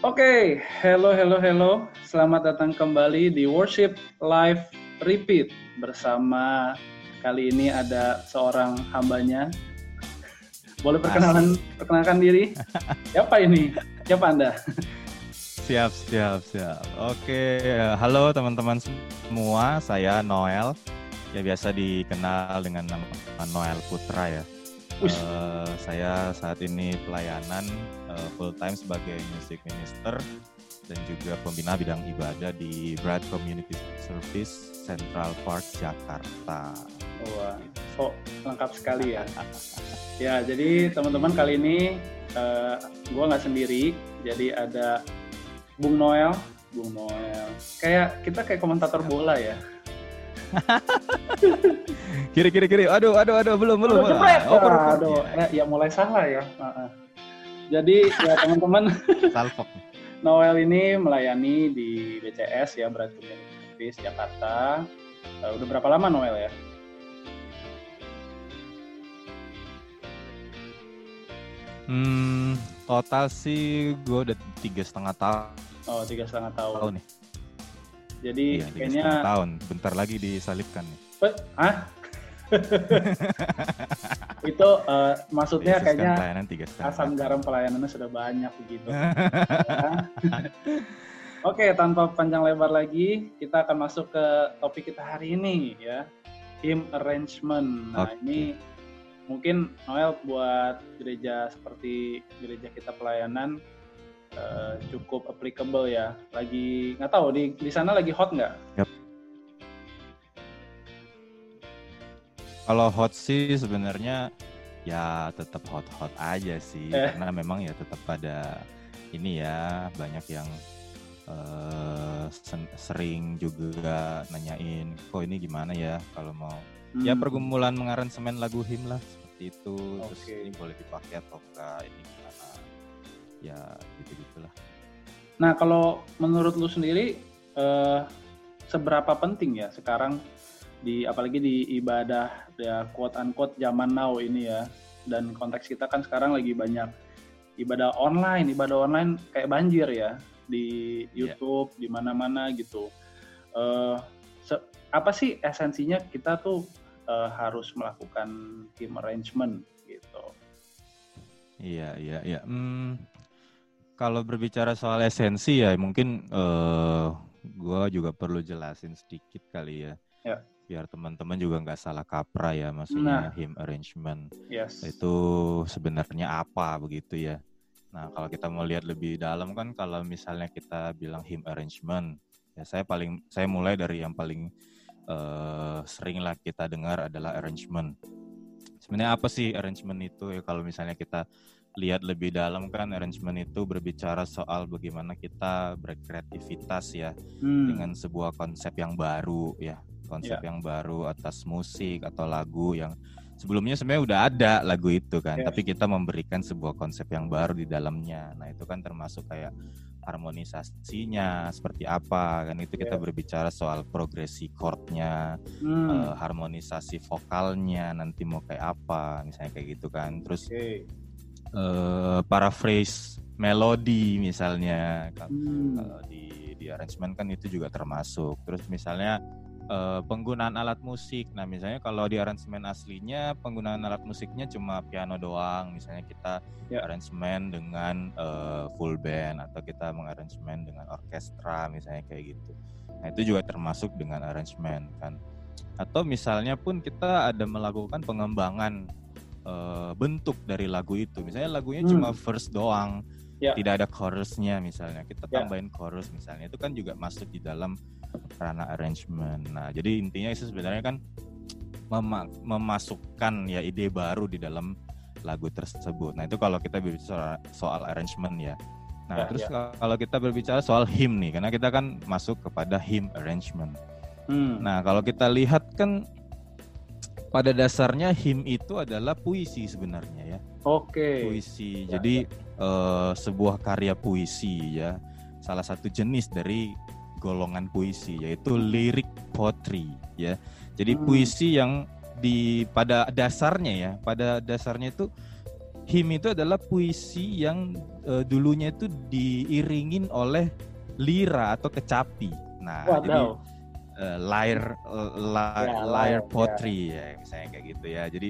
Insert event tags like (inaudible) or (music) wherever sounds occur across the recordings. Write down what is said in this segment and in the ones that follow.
Oke, hello, hello, hello. Selamat datang kembali di Worship Live Repeat bersama kali ini ada seorang hambanya. Boleh perkenalan, perkenalkan diri? (laughs) Siapa ini? Siapa Anda? Siap, siap, siap. Oke, halo teman-teman semua. Saya Noel. Ya biasa dikenal dengan nama Noel Putra ya. Uh, saya saat ini pelayanan uh, full time sebagai music minister dan juga pembina bidang ibadah di Bright Community Service Central Park Jakarta. Wah, so lengkap sekali ya. (laughs) ya, jadi teman-teman kali ini uh, eh, gue nggak sendiri, jadi ada Bung Noel, Bung Noel. Kayak kita kayak komentator bola ya (laughs) kiri kiri kiri. Aduh aduh aduh belum belum. Aduh, cepet. Oh, aduh, aduh. Ya, ya mulai salah ya. Jadi ya teman-teman. (laughs) Salfok. Noel ini melayani di BCS ya Berat Community Jakarta. Uh, udah berapa lama Noel ya? Hmm, total sih gue udah tiga setengah tahun. Oh, tiga setengah tahun. tahun nih. Jadi iya, kayaknya tahun, bentar lagi disalibkan nih. Ah? (laughs) itu uh, maksudnya kayaknya pelayanan tiga asam garam pelayanannya sudah banyak begitu. (laughs) Oke, tanpa panjang lebar lagi, kita akan masuk ke topik kita hari ini ya, hymn arrangement. Nah okay. ini mungkin Noel buat gereja seperti gereja kita pelayanan uh, cukup applicable ya. Lagi nggak tahu di di sana lagi hot nggak? Yep. Kalau hot sih sebenarnya ya tetap hot-hot aja sih eh. karena memang ya tetap pada ini ya banyak yang uh, sering juga nanyain kok ini gimana ya kalau mau ya hmm. ya pergumulan mengaransemen lagu him lah seperti itu okay. terus ini boleh dipakai atau enggak ini ya gitu gitulah nah kalau menurut lu sendiri eh, seberapa penting ya sekarang di apalagi di ibadah ya quote unquote zaman now ini ya dan konteks kita kan sekarang lagi banyak ibadah online ibadah online kayak banjir ya di iya. YouTube yeah. di mana-mana gitu uh, apa sih esensinya kita tuh uh, harus melakukan team arrangement gitu iya iya iya hmm, kalau berbicara soal esensi ya mungkin uh, eh, gue juga perlu jelasin sedikit kali ya. Ya. Biar teman-teman juga nggak salah kaprah ya maksudnya nah. him arrangement. Yes. Itu sebenarnya apa begitu ya. Nah kalau kita mau lihat lebih dalam kan kalau misalnya kita bilang him arrangement ya saya paling saya mulai dari yang paling uh, sering lah kita dengar adalah arrangement. Sebenarnya apa sih arrangement itu ya kalau misalnya kita lihat lebih dalam kan arrangement itu berbicara soal bagaimana kita berkreativitas ya hmm. dengan sebuah konsep yang baru ya konsep yeah. yang baru atas musik atau lagu yang sebelumnya sebenarnya udah ada lagu itu kan yeah. tapi kita memberikan sebuah konsep yang baru di dalamnya nah itu kan termasuk kayak harmonisasinya seperti apa kan itu kita yeah. berbicara soal progresi chordnya hmm. uh, harmonisasi vokalnya nanti mau kayak apa misalnya kayak gitu kan terus okay uh, paraphrase melodi misalnya hmm. uh, di di arrangement kan itu juga termasuk. Terus misalnya uh, penggunaan alat musik. Nah misalnya kalau di arrangement aslinya penggunaan alat musiknya cuma piano doang. Misalnya kita yeah. arrangement dengan uh, full band atau kita mengarrangement dengan orkestra misalnya kayak gitu. Nah itu juga termasuk dengan arrangement kan. Atau misalnya pun kita ada melakukan pengembangan uh, bentuk dari lagu itu. Misalnya lagunya hmm. cuma verse doang, yeah. tidak ada chorusnya misalnya. Kita ya. tambahin yeah. chorus misalnya. Itu kan juga masuk di dalam ranah arrangement. Nah, jadi intinya itu sebenarnya kan mem memasukkan ya ide baru di dalam lagu tersebut. Nah, itu kalau kita berbicara soal arrangement ya. Nah, yeah, terus yeah. kalau kita berbicara soal hymn nih, karena kita kan masuk kepada hymn arrangement. Hmm. Nah, kalau kita lihat kan pada dasarnya him itu adalah puisi sebenarnya ya. Oke. Okay. Puisi. Ya, Jadi ya. Uh, sebuah karya puisi ya. Salah satu jenis dari golongan puisi yaitu lyric poetry ya. Jadi hmm. puisi yang di pada dasarnya ya, pada dasarnya itu him itu adalah puisi yang uh, dulunya itu diiringin oleh lira atau kecapi. Nah, Wadaw. jadi uh, lyre uh, ya, lyre poetry ya. ya misalnya kayak gitu ya. Jadi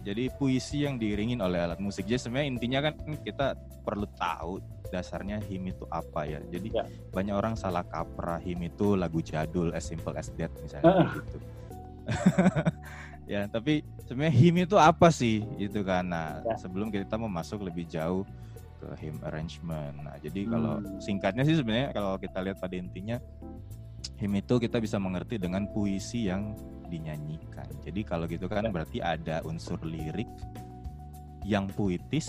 jadi puisi yang diiringin oleh alat musik. Jadi sebenarnya intinya kan kita perlu tahu dasarnya him itu apa ya. Jadi ya. banyak orang salah kaprah him itu lagu jadul as simple as that misalnya uh. gitu. (laughs) ya tapi sebenarnya him itu apa sih itu kan nah ya. sebelum kita mau masuk lebih jauh ke him arrangement nah jadi hmm. kalau singkatnya sih sebenarnya kalau kita lihat pada intinya him itu kita bisa mengerti dengan puisi yang dinyanyikan jadi kalau gitu kan ya. berarti ada unsur lirik yang puitis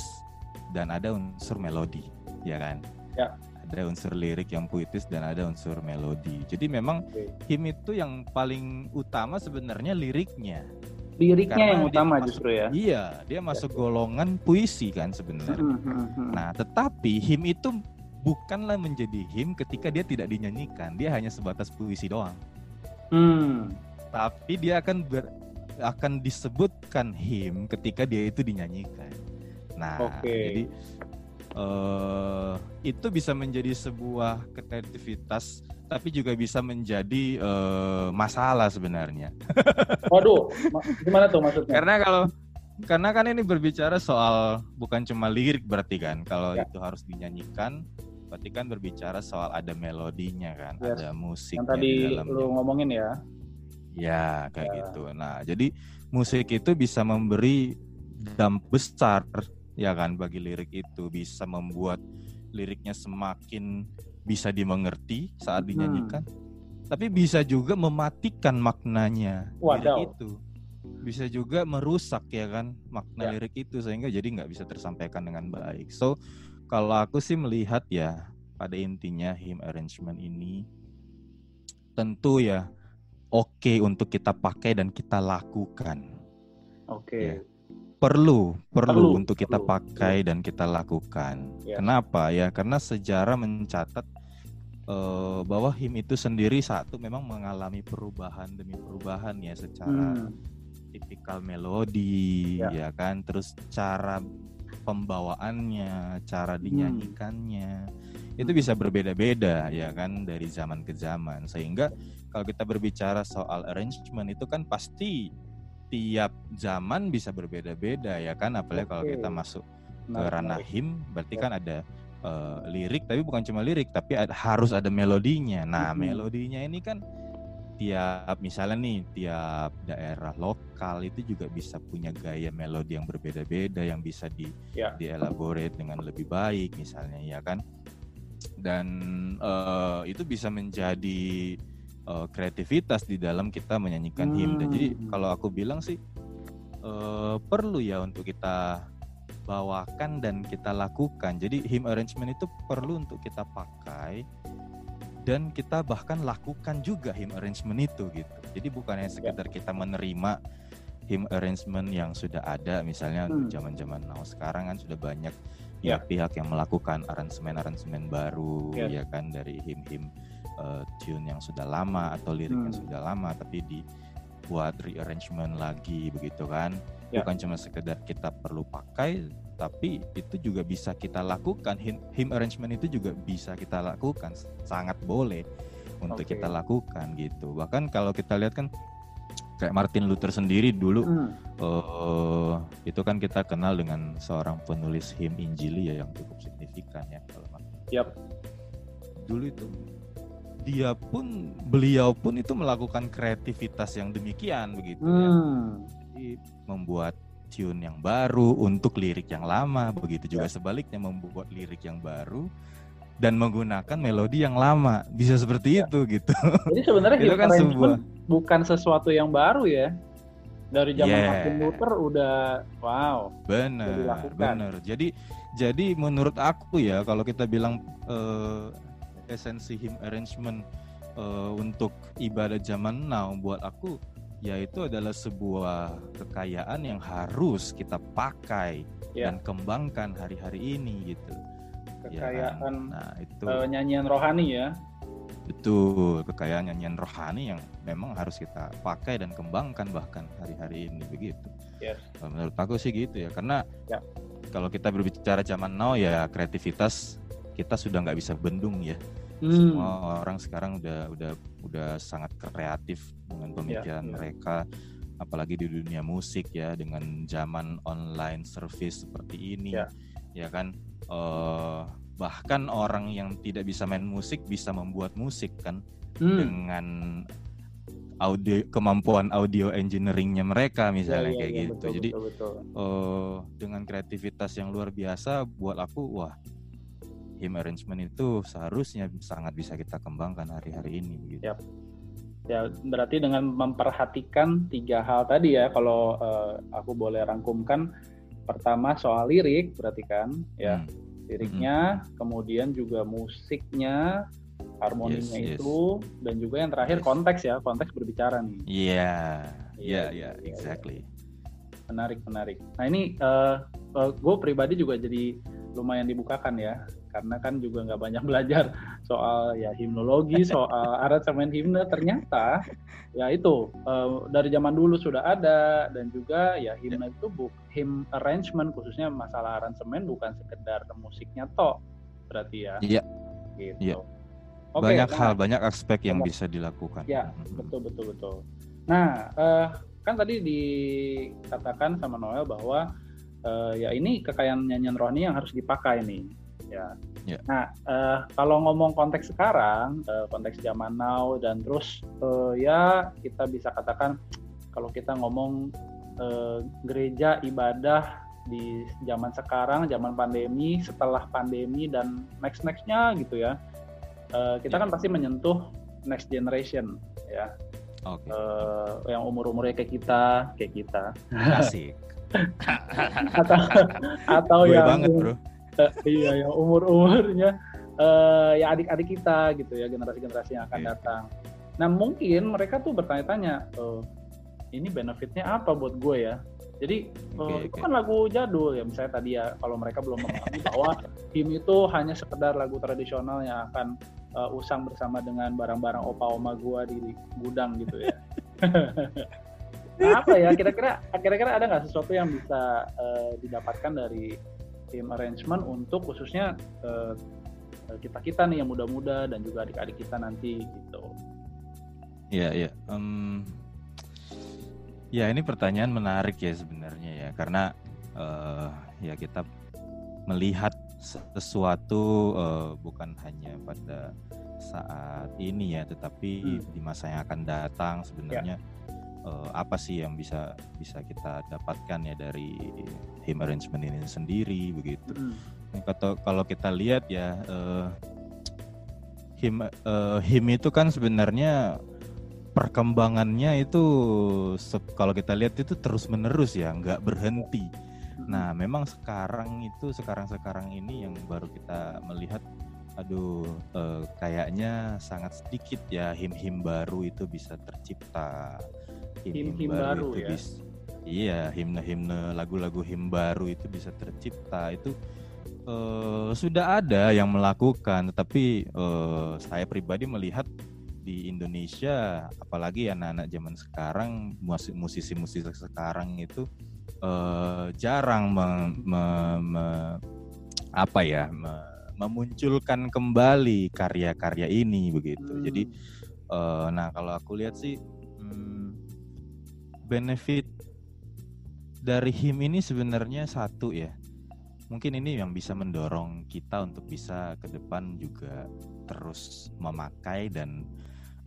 dan ada unsur melodi ya kan ya ada unsur lirik yang puitis dan ada unsur melodi. Jadi memang okay. him itu yang paling utama sebenarnya liriknya. Liriknya Karena yang utama masuk, justru ya. Iya, dia masuk golongan puisi kan sebenarnya. Hmm, hmm, hmm. Nah, tetapi him itu bukanlah menjadi him ketika dia tidak dinyanyikan. Dia hanya sebatas puisi doang. Hmm. Tapi dia akan ber, akan disebutkan him ketika dia itu dinyanyikan. Nah, okay. jadi uh, itu bisa menjadi sebuah kreativitas tapi juga bisa menjadi uh, masalah sebenarnya. (laughs) Waduh, gimana tuh maksudnya? Karena kalau karena kan ini berbicara soal bukan cuma lirik berarti kan kalau ya. itu harus dinyanyikan berarti kan berbicara soal ada melodinya kan, yes. ada musik yang tadi di lu ngomongin ya. Ya, kayak ya. gitu. Nah, jadi musik itu bisa memberi dampak besar ya kan bagi lirik itu bisa membuat liriknya semakin bisa dimengerti saat hmm. dinyanyikan hmm. tapi bisa juga mematikan maknanya Wadaw. lirik itu bisa juga merusak ya kan makna ya. lirik itu sehingga jadi nggak bisa tersampaikan dengan baik so kalau aku sih melihat ya pada intinya him arrangement ini tentu ya oke okay untuk kita pakai dan kita lakukan oke okay. ya perlu, perlu untuk kita perlu. pakai dan kita lakukan. Ya. Kenapa ya? Karena sejarah mencatat uh, bahwa him itu sendiri satu memang mengalami perubahan demi perubahan ya secara hmm. tipikal melodi ya. ya kan, terus cara pembawaannya, cara hmm. dinyanyikannya hmm. itu bisa berbeda-beda ya kan dari zaman ke zaman sehingga kalau kita berbicara soal arrangement itu kan pasti tiap zaman bisa berbeda-beda ya kan apalagi okay. kalau kita masuk ke ranah him berarti ya. kan ada uh, lirik tapi bukan cuma lirik tapi ada, harus ada melodinya nah hmm. melodinya ini kan tiap misalnya nih tiap daerah lokal itu juga bisa punya gaya melodi yang berbeda-beda yang bisa di ya. dielaborate dengan lebih baik misalnya ya kan dan uh, itu bisa menjadi uh, kreativitas di dalam kita menyanyikan hmm. him. Dan jadi kalau aku bilang sih uh, perlu ya untuk kita bawakan dan kita lakukan. Jadi him arrangement itu perlu untuk kita pakai dan kita bahkan lakukan juga him arrangement itu gitu. Jadi bukan hanya sekedar ya. kita menerima him arrangement yang sudah ada misalnya hmm. zaman-zaman now sekarang kan sudah banyak ya pihak yang melakukan aransemen-aransemen baru ya. ya kan dari him-him uh, tune yang sudah lama atau lirik hmm. yang sudah lama tapi dibuat rearrangement lagi begitu kan ya. bukan cuma sekedar kita perlu pakai tapi itu juga bisa kita lakukan him, arrangement itu juga bisa kita lakukan sangat boleh untuk okay. kita lakukan gitu bahkan kalau kita lihat kan kayak Martin Luther sendiri dulu hmm. uh, itu kan kita kenal dengan seorang penulis him Injili ya yang cukup signifikan ya kalau yep. dulu itu dia pun beliau pun itu melakukan kreativitas yang demikian begitu ya. hmm. ya. Jadi membuat tune yang baru untuk lirik yang lama, begitu juga ya. sebaliknya membuat lirik yang baru dan menggunakan melodi yang lama. Bisa seperti ya. itu gitu. Jadi sebenarnya (laughs) itu kan sebuah bukan sesuatu yang baru ya. Dari zaman yeah. Martin Luther udah wow. Benar, benar. Jadi jadi menurut aku ya kalau kita bilang uh, esensi him arrangement uh, untuk ibadah zaman now buat aku yaitu adalah sebuah kekayaan yang harus kita pakai yeah. dan kembangkan hari-hari ini gitu. Kekayaan ya kan? nah, itu uh, nyanyian rohani ya. Betul, kekayaan nyanyian rohani yang memang harus kita pakai dan kembangkan bahkan hari-hari ini begitu. Yes. Menurut aku sih gitu ya, karena yeah kalau kita berbicara zaman now ya kreativitas kita sudah nggak bisa bendung ya. Hmm. Semua orang sekarang udah udah udah sangat kreatif dengan pemikiran yeah, yeah. mereka apalagi di dunia musik ya dengan zaman online service seperti ini yeah. ya kan uh, bahkan orang yang tidak bisa main musik bisa membuat musik kan hmm. dengan audio kemampuan audio engineeringnya mereka misalnya ya, ya, kayak ya, gitu. Betul, Jadi betul, betul. Uh, dengan kreativitas yang luar biasa buat aku wah him arrangement itu seharusnya sangat bisa kita kembangkan hari-hari ini gitu. Yep. Ya berarti dengan memperhatikan tiga hal tadi ya kalau uh, aku boleh rangkumkan pertama soal lirik berarti kan ya. Hmm liriknya, hmm. kemudian juga musiknya, harmoninya yes, itu, yes. dan juga yang terakhir yes. konteks ya, konteks berbicara nih. Iya, iya, iya, iya, exactly. Menarik, menarik. Nah ini uh, uh, gue pribadi juga jadi lumayan dibukakan ya karena kan juga nggak banyak (laughs) belajar soal ya himnologi soal aransemen himne. Ternyata ya itu uh, dari zaman dulu sudah ada. Dan juga ya himne itu bu him arrangement khususnya masalah aransemen bukan sekedar musiknya toh berarti ya. Iya. Gitu. Iya. Okay, banyak nah, hal banyak aspek yang bisa dilakukan. Ya betul betul betul. Nah uh, kan tadi dikatakan sama Noel bahwa uh, ya ini kekayaan nyanyian rohani yang harus dipakai nih ya. Yeah. Nah, uh, kalau ngomong konteks sekarang, uh, konteks zaman now dan terus uh, ya kita bisa katakan kalau kita ngomong uh, gereja ibadah di zaman sekarang, zaman pandemi, setelah pandemi dan next nextnya gitu ya, uh, kita yeah. kan pasti menyentuh next generation ya. Okay. Uh, yang umur umurnya kayak kita, kayak kita. Asik. (laughs) atau atau yang banget, bro uh, iya yang umur umurnya uh, ya adik-adik kita gitu ya generasi-generasi yang akan yeah. datang. Nah mungkin mereka tuh bertanya-tanya, uh, ini benefitnya apa buat gue ya? Jadi okay, uh, itu kan lagu jadul ya misalnya tadi ya kalau mereka belum memahami (laughs) bahwa him itu hanya sekedar lagu tradisional yang akan uh, usang bersama dengan barang-barang opa oma gue di gudang gitu ya. (laughs) nah, apa ya kira-kira kira-kira ada nggak sesuatu yang bisa uh, didapatkan dari tim arrangement untuk khususnya uh, kita kita nih yang muda-muda dan juga adik-adik kita nanti gitu. Iya iya. Um, ya ini pertanyaan menarik ya sebenarnya ya karena uh, ya kita melihat sesuatu uh, bukan hanya pada saat ini ya tetapi hmm. di masa yang akan datang sebenarnya. Ya uh, apa sih yang bisa bisa kita dapatkan ya dari him arrangement ini sendiri begitu. Mm. Kalau kalau kita lihat ya uh, him uh, him itu kan sebenarnya perkembangannya itu kalau kita lihat itu terus menerus ya nggak berhenti. Nah memang sekarang itu sekarang sekarang ini yang baru kita melihat aduh uh, kayaknya sangat sedikit ya him-him baru itu bisa tercipta him-him baru, itu ya. Bisa, iya, himne-himne lagu-lagu him baru itu bisa tercipta. Itu uh, sudah ada yang melakukan, tetapi uh, saya pribadi melihat di Indonesia, apalagi anak-anak zaman sekarang, musisi-musisi sekarang itu uh, jarang me, me, me, apa ya, me, memunculkan kembali karya-karya ini begitu. Hmm. Jadi, uh, nah kalau aku lihat sih benefit dari him ini sebenarnya satu ya. Mungkin ini yang bisa mendorong kita untuk bisa ke depan juga terus memakai dan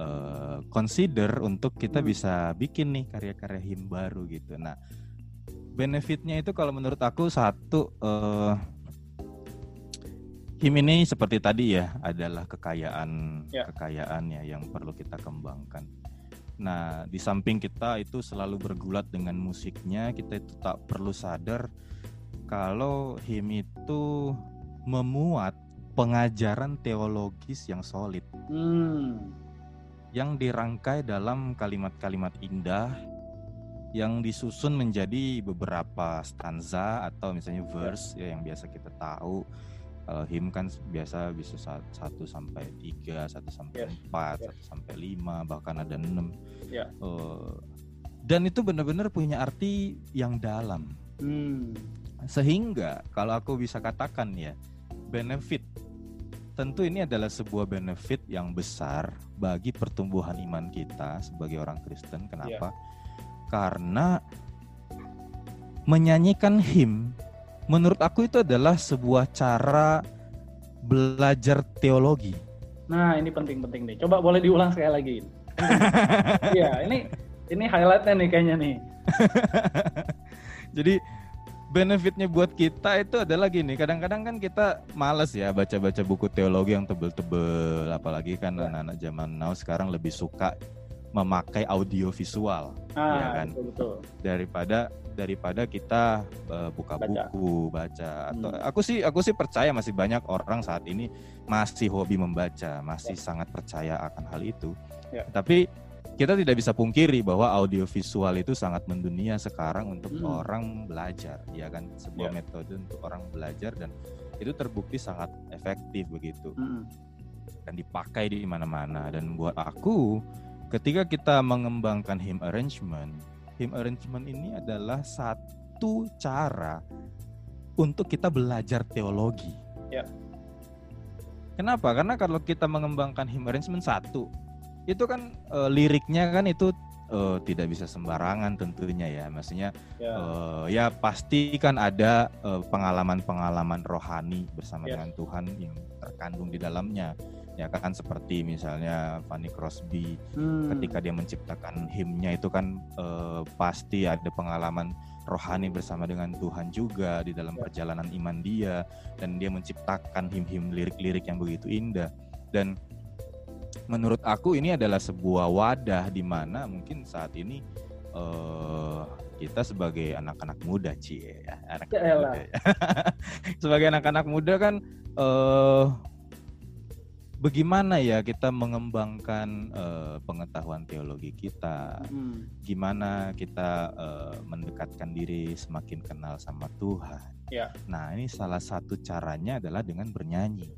uh, consider untuk kita hmm. bisa bikin nih karya-karya him baru gitu. Nah, benefitnya itu kalau menurut aku satu uh, him ini seperti tadi ya adalah kekayaan ya. kekayaan ya yang perlu kita kembangkan Nah, di samping kita itu selalu bergulat dengan musiknya, kita itu tak perlu sadar kalau him itu memuat pengajaran teologis yang solid. Hmm. Yang dirangkai dalam kalimat-kalimat indah yang disusun menjadi beberapa stanza atau misalnya verse ya yang biasa kita tahu kalau him kan biasa bisa satu sampai tiga, satu sampai empat, satu sampai lima, bahkan ada enam. Yeah. Uh, dan itu benar-benar punya arti yang dalam. Hmm. Sehingga kalau aku bisa katakan ya, benefit tentu ini adalah sebuah benefit yang besar bagi pertumbuhan iman kita sebagai orang Kristen. Kenapa? Yeah. Karena menyanyikan him menurut aku itu adalah sebuah cara belajar teologi. Nah, ini penting-penting nih. Coba boleh diulang sekali lagi. (laughs) Iya, ini ini highlightnya nih kayaknya nih. (laughs) Jadi benefitnya buat kita itu adalah gini kadang-kadang kan kita males ya baca-baca buku teologi yang tebel-tebel apalagi kan ya. anak-anak zaman now sekarang lebih suka memakai audio visual ah, ya kan betul, betul. daripada daripada kita uh, buka baca. buku baca atau hmm. aku sih aku sih percaya masih banyak orang saat ini masih hobi membaca masih ya. sangat percaya akan hal itu ya. tapi kita tidak bisa pungkiri bahwa audiovisual itu sangat mendunia sekarang untuk hmm. orang belajar, ya kan sebuah yeah. metode untuk orang belajar dan itu terbukti sangat efektif begitu hmm. dan dipakai di mana-mana dan buat aku ketika kita mengembangkan him arrangement, him arrangement ini adalah satu cara untuk kita belajar teologi. Yeah. Kenapa? Karena kalau kita mengembangkan him arrangement satu, itu kan uh, liriknya kan itu uh, tidak bisa sembarangan tentunya ya maksudnya ya, uh, ya pasti kan ada pengalaman-pengalaman uh, rohani bersama yes. dengan Tuhan yang terkandung di dalamnya ya kan seperti misalnya Fanny Crosby hmm. ketika dia menciptakan himnya itu kan uh, pasti ada pengalaman rohani bersama dengan Tuhan juga di dalam ya. perjalanan iman dia dan dia menciptakan him-him lirik-lirik yang begitu indah dan menurut aku ini adalah sebuah wadah di mana mungkin saat ini uh, kita sebagai anak-anak muda cie ya anak, -anak muda ya. (laughs) sebagai anak-anak muda kan uh, bagaimana ya kita mengembangkan uh, pengetahuan teologi kita hmm. gimana kita uh, mendekatkan diri semakin kenal sama Tuhan ya. nah ini salah satu caranya adalah dengan bernyanyi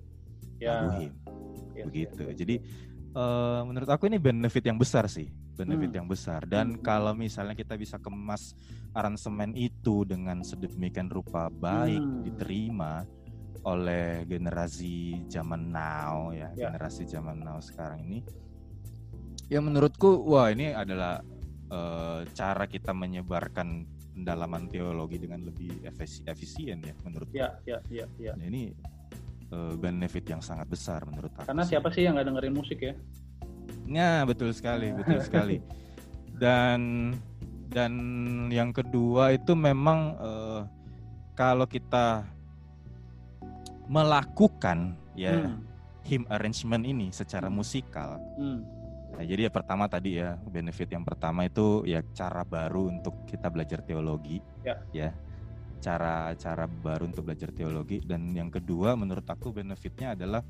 ya. him yes, begitu yes. jadi uh, menurut aku ini benefit yang besar sih benefit hmm. yang besar dan hmm. kalau misalnya kita bisa kemas aransemen itu dengan sedemikian rupa baik hmm. diterima oleh generasi zaman now ya, ya generasi zaman now sekarang ini ya menurutku wah ini adalah uh, cara kita menyebarkan pendalaman teologi dengan lebih efisien ya menurut ya ya ya, ya. Nah, ini uh, benefit yang sangat besar menurut aku. Karena siapa sih yang nggak dengerin musik ya? Ya betul sekali, betul (laughs) sekali. Dan dan yang kedua itu memang uh, kalau kita melakukan ya hmm. him arrangement ini secara musikal. Hmm. Nah, jadi ya pertama tadi ya benefit yang pertama itu ya cara baru untuk kita belajar teologi ya, ya cara-cara baru untuk belajar teologi dan yang kedua menurut aku benefitnya adalah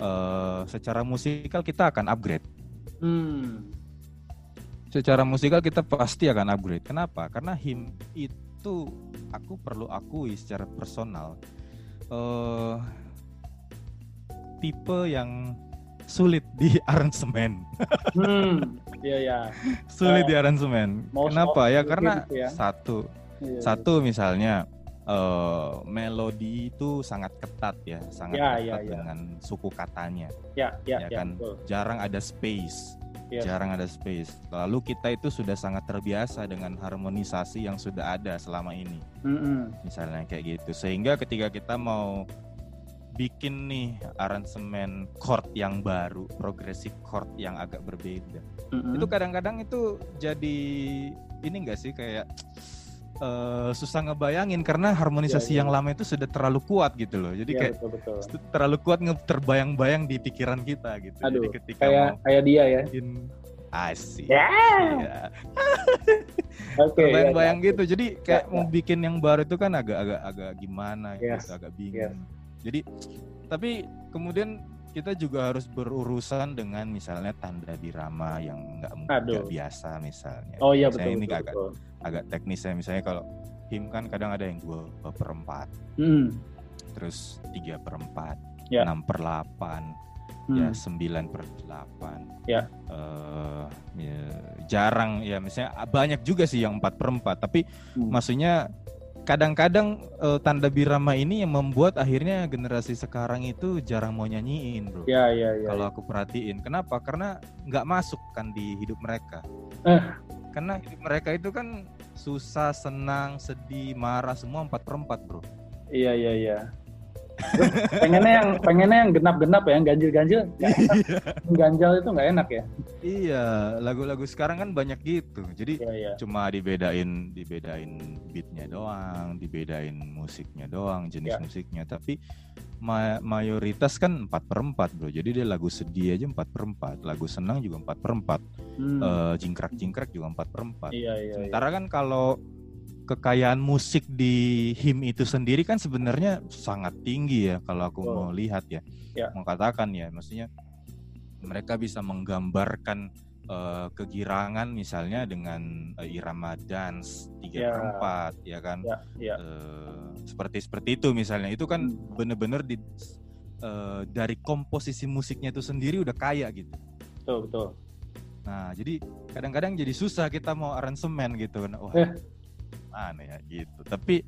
uh, secara musikal kita akan upgrade. Hmm. Secara musikal kita pasti akan upgrade. Kenapa? Karena him itu aku perlu akui secara personal uh, tipe yang sulit di (laughs) aransemen. Hmm, iya ya. sulit uh, di aransemen. Kenapa? Ya karena gitu ya. satu Iya, Satu misalnya uh, melodi itu sangat ketat ya, sangat ya, ketat ya, ya. dengan suku katanya. Ya, ya, ya, ya kan betul. jarang ada space. Ya. Jarang ada space. Lalu kita itu sudah sangat terbiasa dengan harmonisasi yang sudah ada selama ini. Mm -hmm. Misalnya kayak gitu. Sehingga ketika kita mau bikin nih aransemen chord yang baru, progresif chord yang agak berbeda. Mm -hmm. Itu kadang-kadang itu jadi ini enggak sih kayak uh, susah ngebayangin karena harmonisasi ya, ya. yang lama itu sudah terlalu kuat gitu loh. Jadi ya, kayak betul, betul. terlalu kuat terbayang-bayang di pikiran kita gitu. Aduh, Jadi ketika kayak mau kayak dia ya. Asik. Yeah. (laughs) Oke. okay, bayang-bayang ya, gitu. Jadi kayak ya, mau ya. bikin yang baru itu kan agak-agak agak gimana yes. gitu, agak bingung. Yes. Jadi tapi kemudian kita juga harus berurusan dengan misalnya tanda birama yang nggak biasa misalnya. Oh iya betul. Ini betul, agak betul. agak teknis ya misalnya kalau him kan kadang ada yang dua per empat, hmm. terus tiga per empat, ya. enam per delapan, hmm. ya sembilan per delapan. Ya. Uh, ya. Jarang ya misalnya banyak juga sih yang empat per empat, tapi hmm. maksudnya kadang-kadang uh, tanda birama ini yang membuat akhirnya generasi sekarang itu jarang mau nyanyiin, bro. Iya, iya, iya. Kalau ya. aku perhatiin, kenapa? Karena nggak masuk kan di hidup mereka. Eh. Karena hidup mereka itu kan susah, senang, sedih, marah semua empat perempat, bro. Iya, iya, iya pengennya yang pengennya yang genap-genap ya, yang ganjil-ganjil. Iya. Ganjal itu nggak enak ya. Iya, lagu-lagu sekarang kan banyak gitu. Jadi iya, iya. cuma dibedain dibedain beatnya doang, dibedain musiknya doang, jenis iya. musiknya. Tapi ma mayoritas kan empat per empat bro. Jadi dia lagu sedih aja empat per empat, lagu senang juga empat per empat, hmm. uh, jingkrak-jingkrak juga empat per empat. Iya, iya, Sementara iya. kan kalau kekayaan musik di him itu sendiri kan sebenarnya sangat tinggi ya kalau aku oh. mau lihat ya, ya. mau katakan ya maksudnya mereka bisa menggambarkan uh, kegirangan misalnya dengan uh, irama dance tiga ya. empat ya kan ya, ya. Uh, seperti seperti itu misalnya itu kan hmm. bener-bener di uh, dari komposisi musiknya itu sendiri udah kaya gitu betul betul nah jadi kadang-kadang jadi susah kita mau aransemen gitu kan wah eh gimana ya gitu. Tapi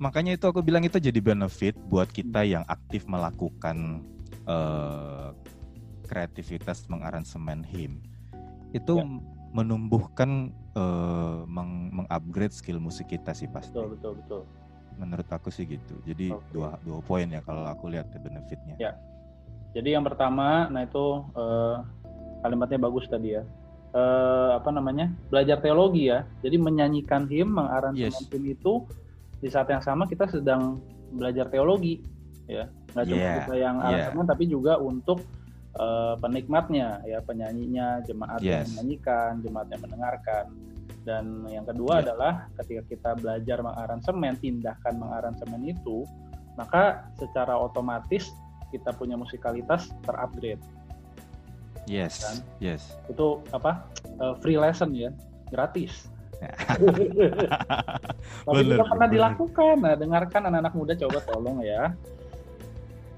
makanya itu aku bilang itu jadi benefit buat kita yang aktif melakukan uh, kreativitas mengaransemen him. Itu ya. menumbuhkan uh, meng mengupgrade skill musik kita sih pasti betul betul betul. Menurut aku sih gitu. Jadi okay. dua dua poin ya kalau aku lihat benefitnya. Ya. Jadi yang pertama nah itu uh, kalimatnya bagus tadi ya uh, apa namanya belajar teologi ya. Jadi menyanyikan him, mengaransemen yes. him itu di saat yang sama kita sedang belajar teologi ya. Nggak yeah. cuma kita yang aransemen yeah. tapi juga untuk uh, penikmatnya ya, penyanyinya, jemaat yes. yang menyanyikan, jemaat yang mendengarkan. Dan yang kedua yeah. adalah ketika kita belajar mengaransemen, tindakan mengaransemen itu, maka secara otomatis kita punya musikalitas terupgrade Yes. Kan? Yes. Itu apa? Uh, free lesson ya, gratis. (laughs) Tapi (laughs) bener, pernah bener. dilakukan. Nah, dengarkan anak-anak muda coba tolong ya.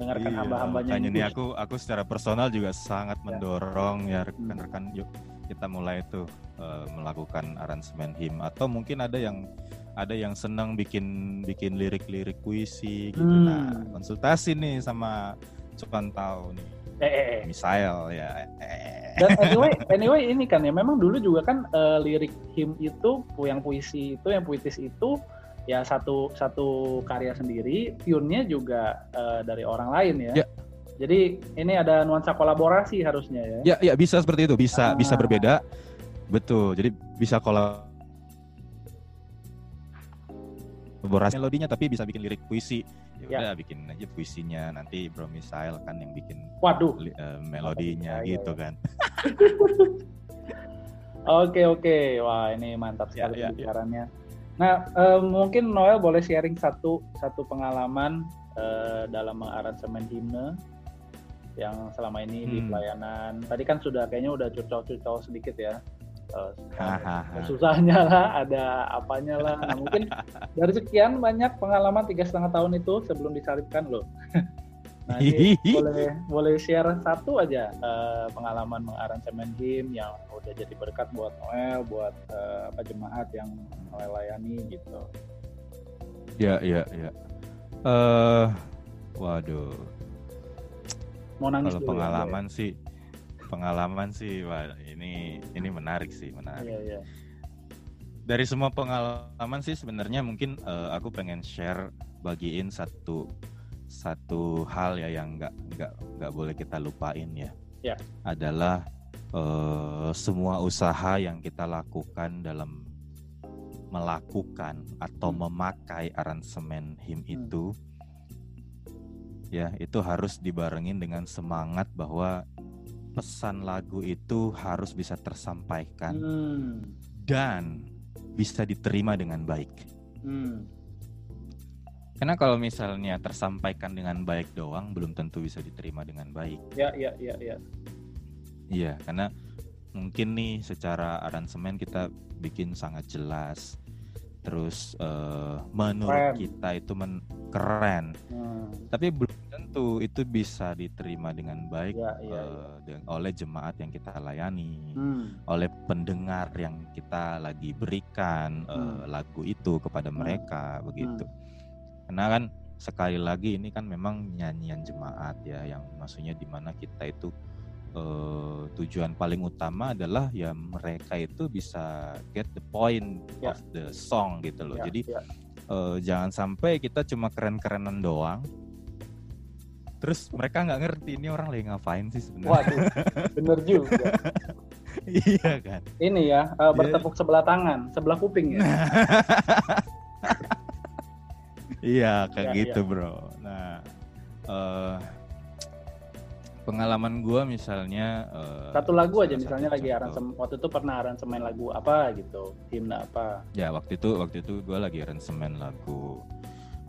Dengarkan iya, hamba-hambanya. Ini aku aku secara personal juga sangat ya. mendorong ya rekan-rekan yuk kita mulai itu uh, melakukan aransemen him atau mungkin ada yang ada yang senang bikin bikin lirik-lirik puisi gitu. Hmm. Nah, konsultasi nih sama Cupantau nih Eh, eh, eh. Misal ya. Eh. Dan anyway, anyway ini kan ya memang dulu juga kan uh, lirik him itu yang puisi itu yang puitis itu ya satu satu karya sendiri, tune-nya juga uh, dari orang lain ya. ya. Jadi ini ada nuansa kolaborasi harusnya ya. Ya, ya bisa seperti itu, bisa ah. bisa berbeda. Betul. Jadi bisa kolaborasi melodinya tapi bisa bikin lirik puisi ya udah bikin aja puisinya nanti Bro Misael kan yang bikin waduh. uh, melodinya oh, gitu ya. kan. (laughs) Oke oke. Wah ini mantap ya, sekali ya, ya, nah uh, mungkin Noel boleh sharing satu satu pengalaman uh, dalam mengaransemen himne yang selama ini hmm. di pelayanan. Tadi kan sudah kayaknya udah curcol-curcol sedikit ya uh, susahnya lah, ada apanya lah. Nah, mungkin (laughs) dari sekian banyak pengalaman tiga setengah tahun itu sebelum disalibkan loh. (laughs) nah, ini boleh boleh share satu aja uh, pengalaman mengaransemen him yang udah jadi berkat buat Noel, buat uh, apa jemaat yang Noel layani gitu. Ya, ya, ya. Uh, waduh. Mau nangis Kalau ya, pengalaman ya, sih pengalaman sih wah ini ini menarik sih menarik. Iya, iya. Dari semua pengalaman sih sebenarnya mungkin uh, aku pengen share bagiin satu satu hal ya yang nggak nggak nggak boleh kita lupain ya. Ya. Adalah uh, semua usaha yang kita lakukan dalam melakukan atau hmm. memakai aransemen him hmm. itu ya itu harus dibarengin dengan semangat bahwa pesan lagu itu harus bisa tersampaikan hmm. dan bisa diterima dengan baik. Hmm. Karena kalau misalnya tersampaikan dengan baik doang, belum tentu bisa diterima dengan baik. Ya, ya, ya, ya. Iya, karena mungkin nih secara aransemen kita bikin sangat jelas, terus uh, menurut keren. kita itu men keren, hmm. tapi belum tentu itu bisa diterima dengan baik ya, ya, uh, ya. oleh jemaat yang kita layani, hmm. oleh pendengar yang kita lagi berikan hmm. uh, lagu itu kepada hmm. mereka hmm. begitu. Karena kan sekali lagi ini kan memang nyanyian jemaat ya yang maksudnya di mana kita itu uh, tujuan paling utama adalah ya mereka itu bisa get the point yeah. of the song gitu loh. Yeah, Jadi yeah. Uh, jangan sampai kita cuma keren-kerenan doang Terus mereka nggak ngerti ini orang lagi ngapain sih sebenarnya. Waduh, bener juga. (laughs) iya kan. Ini ya uh, bertepuk yeah. sebelah tangan, sebelah kuping ya. (laughs) iya kayak ya, gitu ya. bro. Nah uh, pengalaman gue misalnya uh, satu lagu aja misalnya lagi aransemen waktu itu pernah aransemen lagu apa gitu himne apa ya waktu itu waktu itu gue lagi aransemen lagu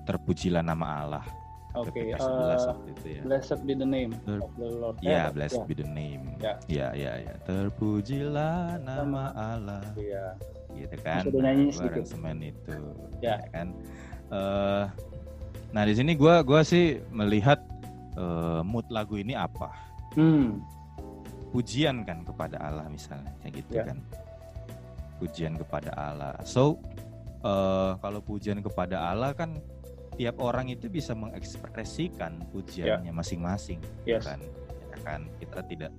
terpujilah nama Allah Oke, okay, uh, ya. Blessed be the name Ter of the Lord. Ya, yeah, blessed yeah. be the name. Ya, ya, ya, ya. Terpujilah nama Allah. Iya. Gitu kan. Nyanyi sedikit. semen itu. Ya. ya kan. Uh, nah di sini gue gua sih melihat uh, mood lagu ini apa. Hmm. Pujian kan kepada Allah misalnya, kayak gitu ya. kan. Pujian kepada Allah. So uh, kalau pujian kepada Allah kan tiap orang itu bisa mengekspresikan pujiannya yeah. masing-masing yes. kan ya kan kita tidak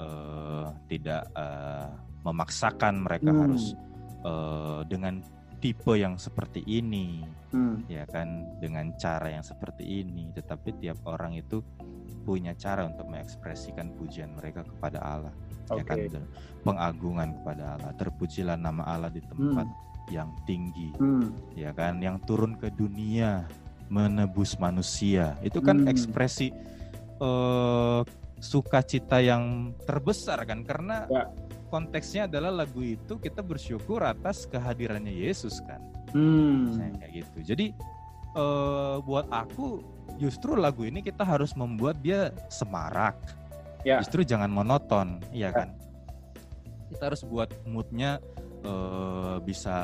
uh, tidak uh, memaksakan mereka hmm. harus uh, dengan tipe yang seperti ini hmm. ya kan dengan cara yang seperti ini tetapi tiap orang itu punya cara untuk mengekspresikan pujian mereka kepada Allah okay. ya kan pengagungan kepada Allah terpujilah nama Allah di tempat hmm yang tinggi, hmm. ya kan, yang turun ke dunia menebus manusia. Itu kan hmm. ekspresi uh, sukacita yang terbesar kan, karena ya. konteksnya adalah lagu itu kita bersyukur atas kehadirannya Yesus kan, hmm. Misalnya kayak gitu. Jadi uh, buat aku justru lagu ini kita harus membuat dia semarak, ya. justru jangan monoton, iya ya. kan. Kita harus buat moodnya uh, bisa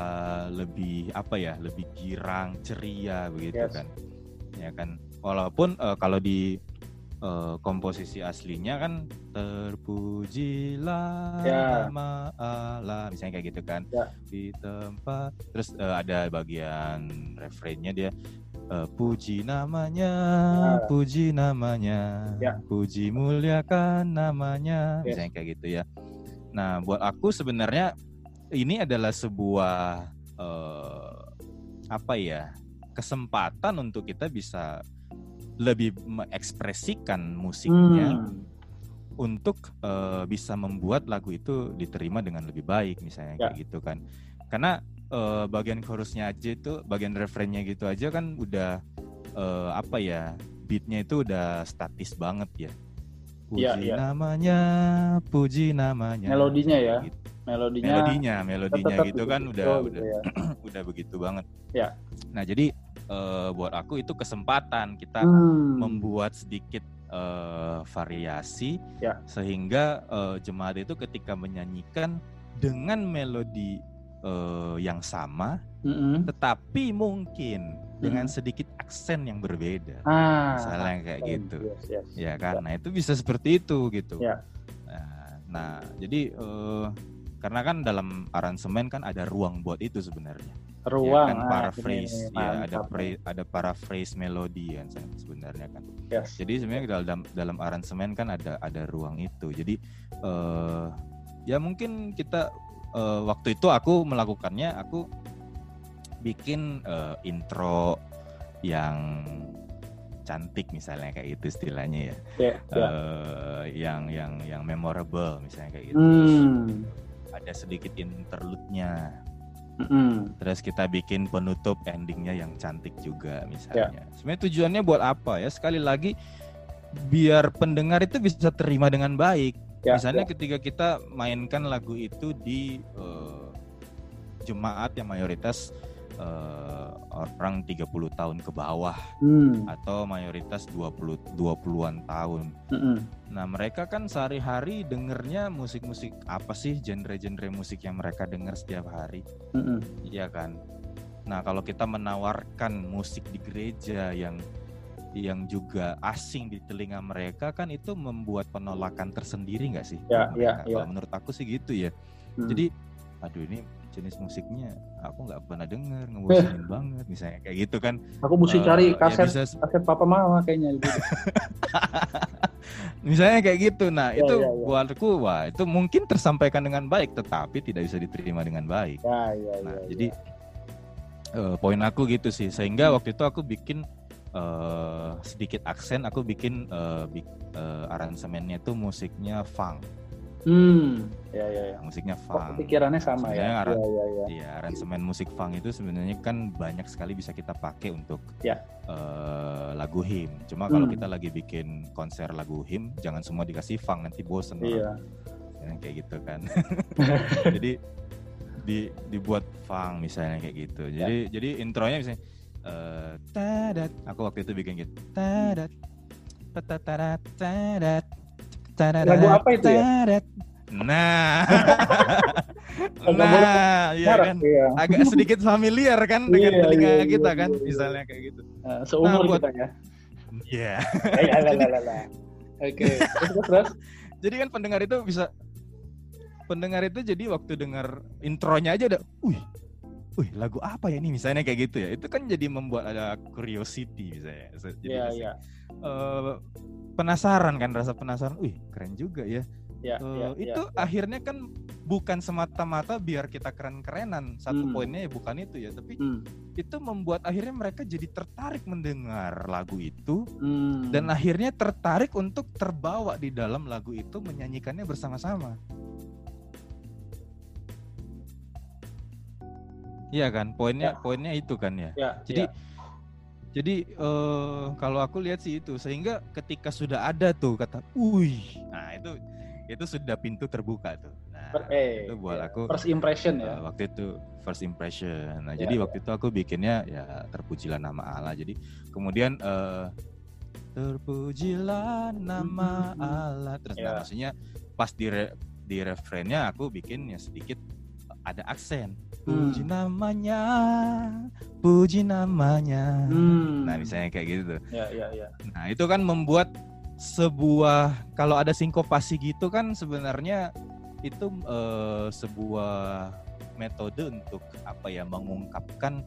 lebih apa ya lebih girang ceria begitu yes. kan ya kan walaupun uh, kalau di uh, komposisi aslinya kan terpujilah yeah. nama Allah misalnya kayak gitu kan yeah. di tempat terus uh, ada bagian refrainnya dia uh, puji namanya yeah. puji namanya yeah. puji muliakan namanya misalnya kayak gitu ya nah buat aku sebenarnya ini adalah sebuah uh, apa ya kesempatan untuk kita bisa lebih mengekspresikan musiknya hmm. untuk uh, bisa membuat lagu itu diterima dengan lebih baik misalnya ya. kayak gitu kan karena uh, bagian chorusnya aja itu bagian refrainnya gitu aja kan udah uh, apa ya beatnya itu udah statis banget ya puji ya, ya. namanya puji namanya melodinya ya gitu melodinya melodinya melodinya gitu kan udah gitu udah ya. (clears throat) udah begitu banget ya nah jadi uh, buat aku itu kesempatan kita hmm. membuat sedikit uh, variasi ya. sehingga uh, jemaat itu ketika menyanyikan dengan melodi uh, yang sama mm -hmm. tetapi mungkin dengan sedikit aksen yang berbeda ah, misalnya kayak gitu yes, yes. ya kan ya. nah itu bisa seperti itu gitu ya. nah, nah jadi uh, karena kan dalam aransemen kan ada ruang buat itu sebenarnya. Ruang ya kan ah, paraphrase ah, ya ada pra- ada paraphrase melodi kan sebenarnya kan. Yes. jadi sebenarnya dalam dalam aransemen kan ada ada ruang itu. Jadi uh, ya mungkin kita uh, waktu itu aku melakukannya aku bikin uh, intro yang cantik misalnya kayak itu istilahnya ya. Yeah, yeah. Uh, yang yang yang memorable misalnya kayak gitu. Hmm ada sedikit interlude-nya. Mm-hmm. Terus kita bikin penutup endingnya yang cantik juga misalnya. Yeah. Sebenarnya tujuannya buat apa ya? Sekali lagi biar pendengar itu bisa terima dengan baik. Yeah, misalnya yeah. ketika kita mainkan lagu itu di uh, jemaat yang mayoritas uh, orang 30 tahun ke bawah hmm. atau mayoritas 20 20-an tahun. Hmm. Nah, mereka kan sehari-hari dengernya musik-musik apa sih genre-genre musik yang mereka dengar setiap hari? Hmm. Iya kan? Nah, kalau kita menawarkan musik di gereja yang yang juga asing di telinga mereka kan itu membuat penolakan tersendiri nggak sih? Ya, ya, ya. Kalau menurut aku sih gitu ya. Hmm. Jadi, aduh ini jenis musiknya aku nggak pernah denger ngebosenin (laughs) banget misalnya kayak gitu kan. Aku mesti uh, cari ya kaset ya bisa... kaset papa mama kayaknya gitu. (laughs) misalnya kayak gitu. Nah ya, itu ya, ya. buatku wah itu mungkin tersampaikan dengan baik tetapi tidak bisa diterima dengan baik. Ya, ya, nah ya, jadi Uh, poin aku gitu sih. Sehingga waktu itu aku bikin uh, sedikit aksen aku bikin uh, uh, aransemennya itu musiknya funk Hmm, ya ya ya. Musiknya oh, funk. Oh, pikirannya sama ya. Ara- ya, ya, ya. Iya, aransemen musik funk itu sebenarnya kan banyak sekali bisa kita pakai untuk ya. uh, lagu him. Cuma kalau hmm. kita lagi bikin konser lagu him, jangan semua dikasih funk nanti bosen. Iya. Ya, kayak gitu kan. (laughs) (laughs) jadi di dibuat funk misalnya kayak gitu. Jadi ya. jadi intronya misalnya uh, tadat. Aku waktu itu bikin gitu. Tadat. Tadat. Tadat Lagu apa itu ya? Nah, nah, iya kan, iya. agak sedikit familiar kan dengan iya, telinga iya, kita iya, kan, iya. misalnya kayak gitu. Uh, seumur nah, buat, kita ya. Iya. Yeah. Oke, terus Jadi kan pendengar itu bisa, pendengar itu jadi waktu dengar intronya aja udah, wih, wih lagu apa ya ini misalnya kayak gitu ya. Itu kan jadi membuat ada curiosity misalnya. Jadi yeah, yeah. Uh, penasaran kan rasa penasaran wih keren juga ya Ya, uh, ya, itu ya, akhirnya kan bukan semata-mata biar kita keren-kerenan satu hmm. poinnya ya bukan itu ya tapi hmm. itu membuat akhirnya mereka jadi tertarik mendengar lagu itu hmm. dan akhirnya tertarik untuk terbawa di dalam lagu itu menyanyikannya bersama-sama Iya kan poinnya ya. poinnya itu kan ya, ya jadi ya jadi uh, kalau aku lihat sih itu sehingga ketika sudah ada tuh kata, "Wih." Nah, itu itu sudah pintu terbuka tuh. Nah, eh, itu buat ya. aku first impression ya. Uh, waktu itu first impression. Nah, ya, jadi ya. waktu itu aku bikinnya ya terpujilah nama Allah. Jadi kemudian uh, terpujilah nama. Allah. Terus ya. nah, maksudnya pas di re, di refrennya aku bikin ya sedikit ada aksen puji hmm. namanya puji namanya hmm. nah misalnya kayak gitu ya, ya, ya. nah itu kan membuat sebuah kalau ada sinkopasi gitu kan sebenarnya itu uh, sebuah metode untuk apa ya mengungkapkan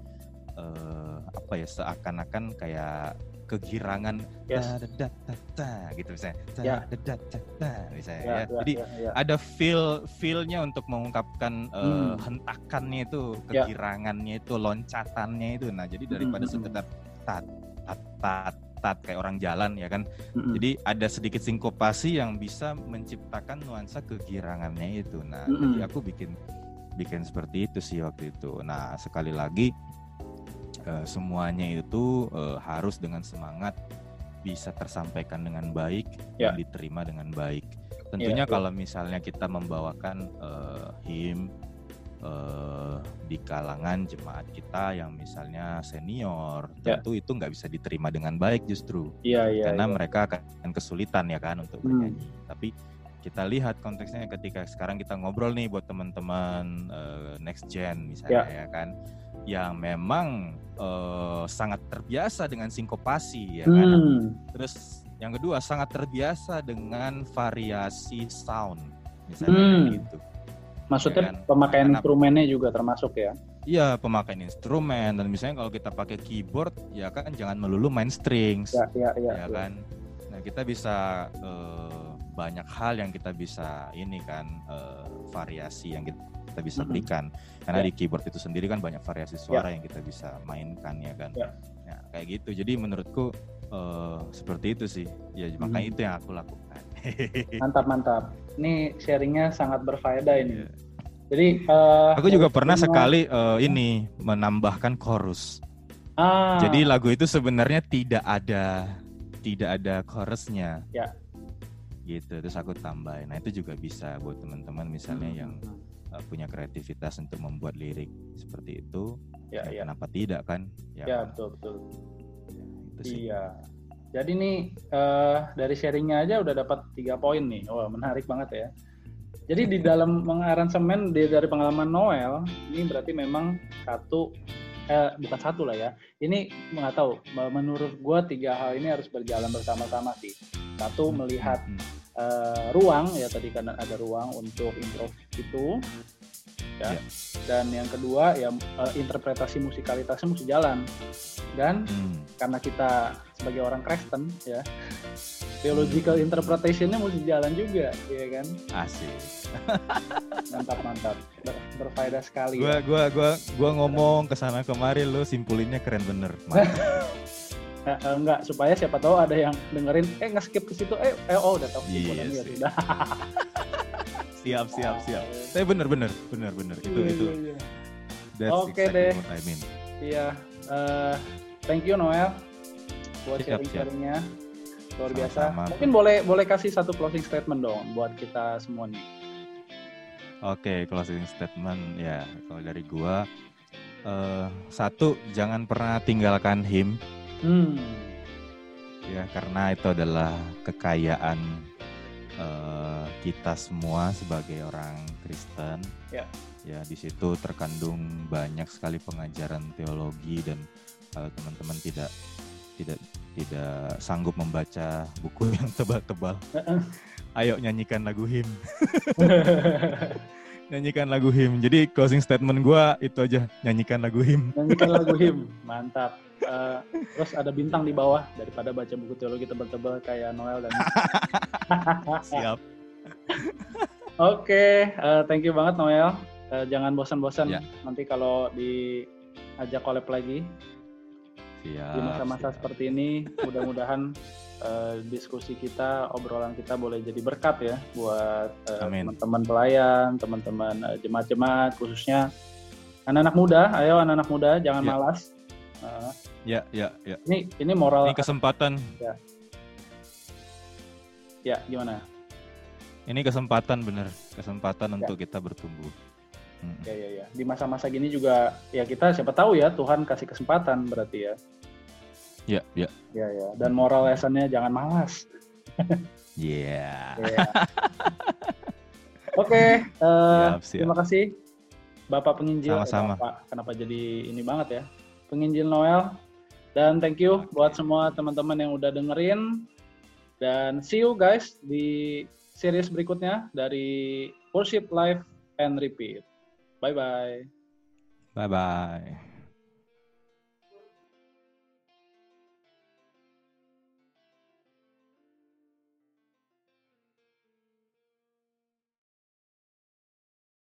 uh, apa ya seakan-akan kayak kegirangan yes. da, da, da, da, gitu misalnya da, yeah. da, da, da, da, misalnya yeah, ya. Yeah, Jadi yeah, yeah. ada feel feelnya untuk mengungkapkan uh, hmm. hentakannya itu, ya. kegirangannya yeah. itu, loncatannya itu. Nah, jadi daripada hmm. sekedar tat tat tat tat kayak orang jalan ya kan. hmm Jadi ada sedikit sinkopasi yang bisa menciptakan nuansa kegirangannya itu. Nah, hmm jadi aku bikin bikin seperti itu sih waktu itu. Nah, sekali lagi uh, semuanya itu uh, harus dengan semangat bisa tersampaikan dengan baik yeah. dan diterima dengan baik. Tentunya yeah, ya. kalau misalnya kita membawakan uh, him uh, di kalangan jemaat kita yang misalnya senior, yeah. tentu itu nggak bisa diterima dengan baik justru, yeah, yeah, karena yeah. mereka akan kesulitan ya kan untuk hmm. bernyanyi. Hmm. Tapi kita lihat konteksnya ketika sekarang kita ngobrol nih buat teman-teman uh, next gen misalnya yeah. ya kan yang memang uh, sangat terbiasa dengan sinkopasi ya kan? hmm. kan. Terus yang kedua sangat terbiasa dengan variasi sound misalnya hmm. gitu. Maksudnya ya kan? pemakaian Karena, instrumennya juga termasuk ya? Iya pemakaian instrumen dan misalnya kalau kita pakai keyboard ya kan jangan melulu main strings ya, ya, ya, ya, ya. kan. Nah kita bisa uh, banyak hal yang kita bisa ini kan uh, variasi yang kita kita bisa berikan karena yeah. di keyboard itu sendiri kan banyak variasi suara yeah. yang kita bisa mainkan ya kan yeah. ya kayak gitu jadi menurutku uh, seperti itu sih ya makanya mm-hmm. itu yang aku lakukan (laughs) mantap mantap ini sharingnya sangat berfaedah ini yeah. jadi uh, aku juga pernah sekali uh, ini menambahkan chorus ah. jadi lagu itu sebenarnya tidak ada tidak ada chorusnya ya gitu terus aku tambahin nah itu juga bisa buat teman-teman misalnya hmm. yang uh, punya kreativitas untuk membuat lirik seperti itu ya, ya, ya. kenapa tidak kan ya, ya betul betul ya, iya jadi nih uh, dari sharingnya aja udah dapat tiga poin nih wah menarik banget ya jadi di dalam mengaransemen dari pengalaman Noel ini berarti memang satu eh, bukan satu lah ya. Ini nggak tahu. Menurut gue tiga hal ini harus berjalan bersama-sama sih. Satu hmm. melihat uh, ruang ya tadi kan ada ruang untuk improv itu ya. Yeah. Dan yang kedua ya uh, interpretasi musikalitasnya mesti jalan. Dan hmm. karena kita sebagai orang Kristen ya theological interpretationnya mesti jalan juga, ya kan? Asik. mantap mantap, Ber, berfaedah sekali. Gua ya. gua gua gua ngomong ke sana kemari lu simpulinnya keren bener. (laughs) Eh, eh, enggak supaya siapa tahu ada yang dengerin eh nggak skip ke situ eh, eh oh udah tahu iya, ya sudah (laughs) siap siap siap. Saya bener bener bener bener. Itu iya, itu. iya, iya. oke okay exactly deh. I mean. iya uh, thank you Noel buat sharing sharingnya luar biasa. Sama -sama. mungkin boleh boleh kasih satu closing statement dong buat kita semua nih. Oke okay, closing statement. Ya kalau dari gua uh, satu jangan pernah tinggalkan him Hmm. Ya karena itu adalah kekayaan uh, kita semua sebagai orang Kristen. Ya. Ya di situ terkandung banyak sekali pengajaran teologi dan kalau teman-teman tidak tidak tidak sanggup membaca buku (laughs) yang tebal-tebal, ayo nyanyikan lagu him. (laughs) nyanyikan lagu him. Jadi closing statement gue itu aja, nyanyikan lagu him. Nyanyikan lagu him, mantap uh, terus ada bintang di bawah daripada baca buku teologi tebal-tebal kayak Noel dan (laughs) siap. Oke okay, uh, eh, thank you banget Noel. Uh, jangan bosan-bosan ya. nanti kalau diajak collab lagi siap, di masa-masa seperti ini. Mudah-mudahan uh, diskusi kita obrolan kita boleh jadi berkat ya buat uh, teman-teman pelayan teman-teman uh, jemaat-jemaat khususnya anak-anak muda. Ayo anak-anak muda jangan ya. malas uh, Ya, ya, ya. Ini ini moral. Ini kesempatan. Ya. Ya, gimana? Ini kesempatan bener, kesempatan ya. untuk kita bertumbuh. Hmm. Ya, ya, ya. Di masa-masa gini juga ya kita siapa tahu ya Tuhan kasih kesempatan berarti ya. Ya, ya. Ya, ya. Dan moral lessonnya jangan malas. (laughs) Yeah. yeah. Oke, okay, uh, eh, terima kasih Bapak penginjil. Sama-sama. Bapak, kenapa jadi ini banget ya? Penginjil Noel. Dan thank you buat semua teman-teman yang udah dengerin. Dan see you guys di series berikutnya dari Worship Live and Repeat. Bye-bye. Bye-bye.